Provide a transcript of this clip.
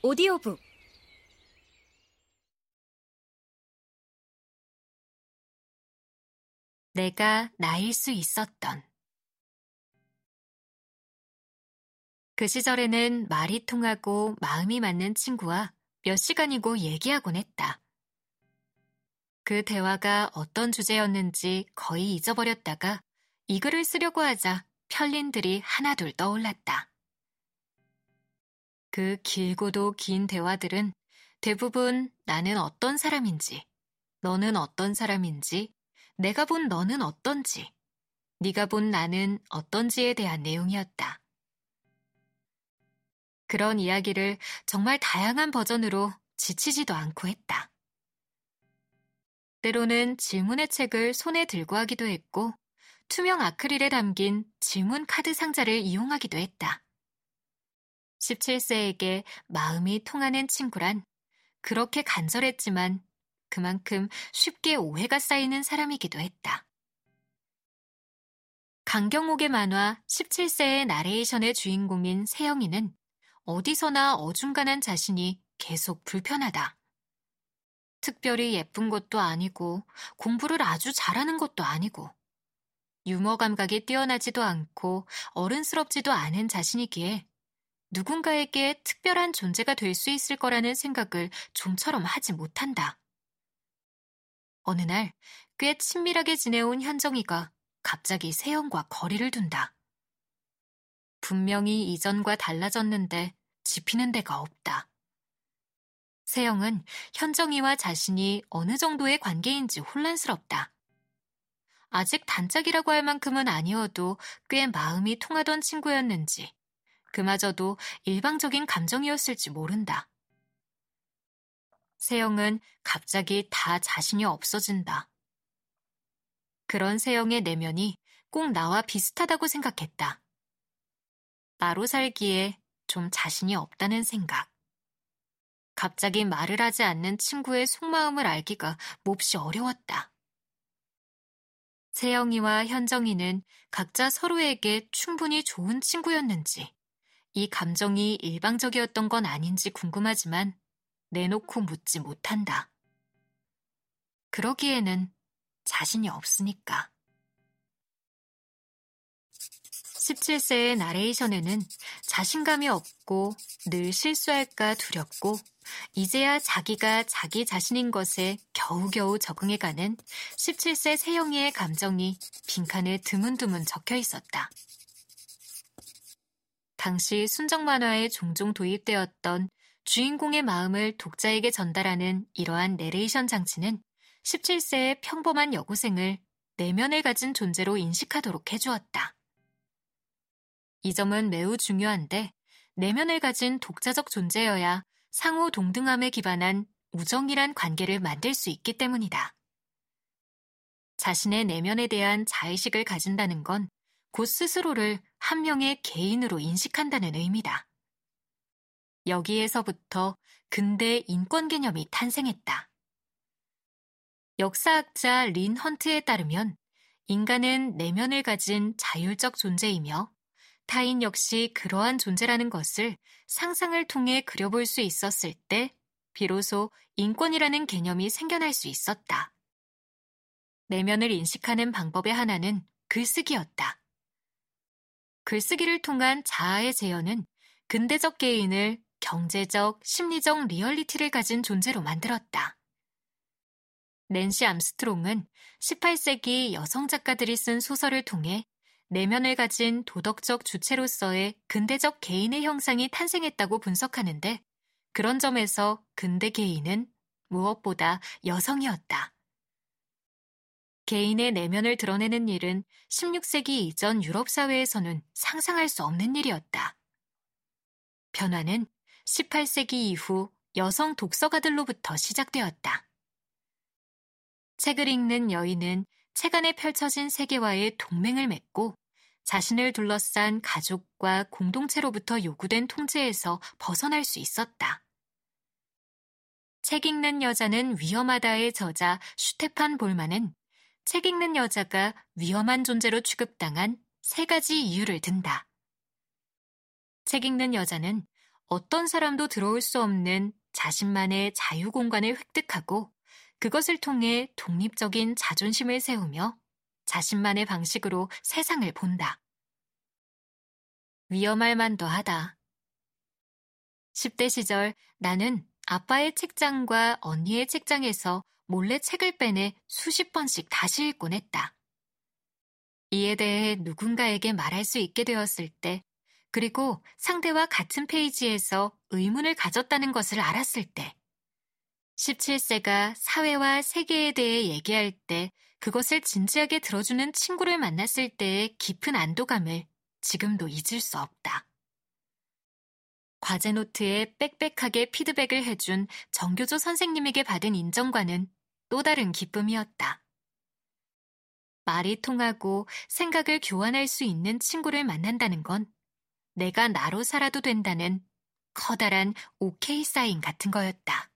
오디오북 내가 나일 수 있었던 그 시절에는 말이 통하고 마음이 맞는 친구와 몇 시간이고 얘기하곤 했다. 그 대화가 어떤 주제였는지 거의 잊어버렸다가 이 글을 쓰려고 하자 편린들이 하나둘 떠올랐다. 그 길고도 긴 대화들은 대부분 나는 어떤 사람인지, 너는 어떤 사람인지, 내가 본 너는 어떤지, 네가 본 나는 어떤지에 대한 내용이었다. 그런 이야기를 정말 다양한 버전으로 지치지도 않고 했다. 때로는 질문의 책을 손에 들고 하기도 했고, 투명 아크릴에 담긴 질문 카드 상자를 이용하기도 했다. 17세에게 마음이 통하는 친구란 그렇게 간절했지만 그만큼 쉽게 오해가 쌓이는 사람이기도 했다. 강경옥의 만화 17세의 나레이션의 주인공인 세영이는 어디서나 어중간한 자신이 계속 불편하다. 특별히 예쁜 것도 아니고 공부를 아주 잘하는 것도 아니고 유머 감각이 뛰어나지도 않고 어른스럽지도 않은 자신이기에 누군가에게 특별한 존재가 될 수 있을 거라는 생각을 좀처럼 하지 못한다. 어느 날 꽤 친밀하게 지내온 현정이가 갑자기 세영과 거리를 둔다. 분명히 이전과 달라졌는데 지피는 데가 없다. 세영은 현정이와 자신이 어느 정도의 관계인지 혼란스럽다. 아직 단짝이라고 할 만큼은 아니어도 꽤 마음이 통하던 친구였는지 그마저도 일방적인 감정이었을지 모른다. 세영은 갑자기 다 자신이 없어진다. 그런 세영의 내면이 꼭 나와 비슷하다고 생각했다. 나로 살기에 좀 자신이 없다는 생각. 갑자기 말을 하지 않는 친구의 속마음을 알기가 몹시 어려웠다. 세영이와 현정이는 각자 서로에게 충분히 좋은 친구였는지, 이 감정이 일방적이었던 건 아닌지 궁금하지만 내놓고 묻지 못한다. 그러기에는 자신이 없으니까. 17세의 나레이션에는 자신감이 없고 늘 실수할까 두렵고 이제야 자기가 자기 자신인 것에 겨우겨우 적응해가는 17세 세영이의 감정이 빈칸에 드문드문 적혀 있었다. 당시 순정 만화에 종종 도입되었던 주인공의 마음을 독자에게 전달하는 이러한 내레이션 장치는 17세의 평범한 여고생을 내면을 가진 존재로 인식하도록 해주었다. 이 점은 매우 중요한데 내면을 가진 독자적 존재여야 상호 동등함에 기반한 우정이란 관계를 만들 수 있기 때문이다. 자신의 내면에 대한 자의식을 가진다는 건 곧 스스로를 한 명의 개인으로 인식한다는 의미다. 여기에서부터 근대 인권 개념이 탄생했다. 역사학자 린 헌트에 따르면 인간은 내면을 가진 자율적 존재이며 타인 역시 그러한 존재라는 것을 상상을 통해 그려볼 수 있었을 때 비로소 인권이라는 개념이 생겨날 수 있었다. 내면을 인식하는 방법의 하나는 글쓰기였다. 글쓰기를 통한 자아의 재현은 근대적 개인을 경제적, 심리적 리얼리티를 가진 존재로 만들었다. 낸시 암스트롱은 18세기 여성 작가들이 쓴 소설을 통해 내면을 가진 도덕적 주체로서의 근대적 개인의 형상이 탄생했다고 분석하는데 그런 점에서 근대 개인은 무엇보다 여성이었다. 개인의 내면을 드러내는 일은 16세기 이전 유럽 사회에서는 상상할 수 없는 일이었다. 변화는 18세기 이후 여성 독서가들로부터 시작되었다. 책을 읽는 여인은 책 안에 펼쳐진 세계와의 동맹을 맺고 자신을 둘러싼 가족과 공동체로부터 요구된 통제에서 벗어날 수 있었다. 책 읽는 여자는 위험하다의 저자 슈테판 볼만은 책 읽는 여자가 위험한 존재로 취급당한 세 가지 이유를 든다. 책 읽는 여자는 어떤 사람도 들어올 수 없는 자신만의 자유 공간을 획득하고 그것을 통해 독립적인 자존심을 세우며 자신만의 방식으로 세상을 본다. 위험할 만도 하다. 10대 시절 나는 아빠의 책장과 언니의 책장에서 몰래 책을 빼내 수십 번씩 다시 읽곤 했다. 이에 대해 누군가에게 말할 수 있게 되었을 때, 그리고 상대와 같은 페이지에서 의문을 가졌다는 것을 알았을 때, 17세가 사회와 세계에 대해 얘기할 때 그것을 진지하게 들어주는 친구를 만났을 때의 깊은 안도감을 지금도 잊을 수 없다. 과제 노트에 빽빽하게 피드백을 해준 정교조 선생님에게 받은 인정과는 또 다른 기쁨이었다. 말이 통하고 생각을 교환할 수 있는 친구를 만난다는 건 내가 나로 살아도 된다는 커다란 오케이 사인 같은 거였다.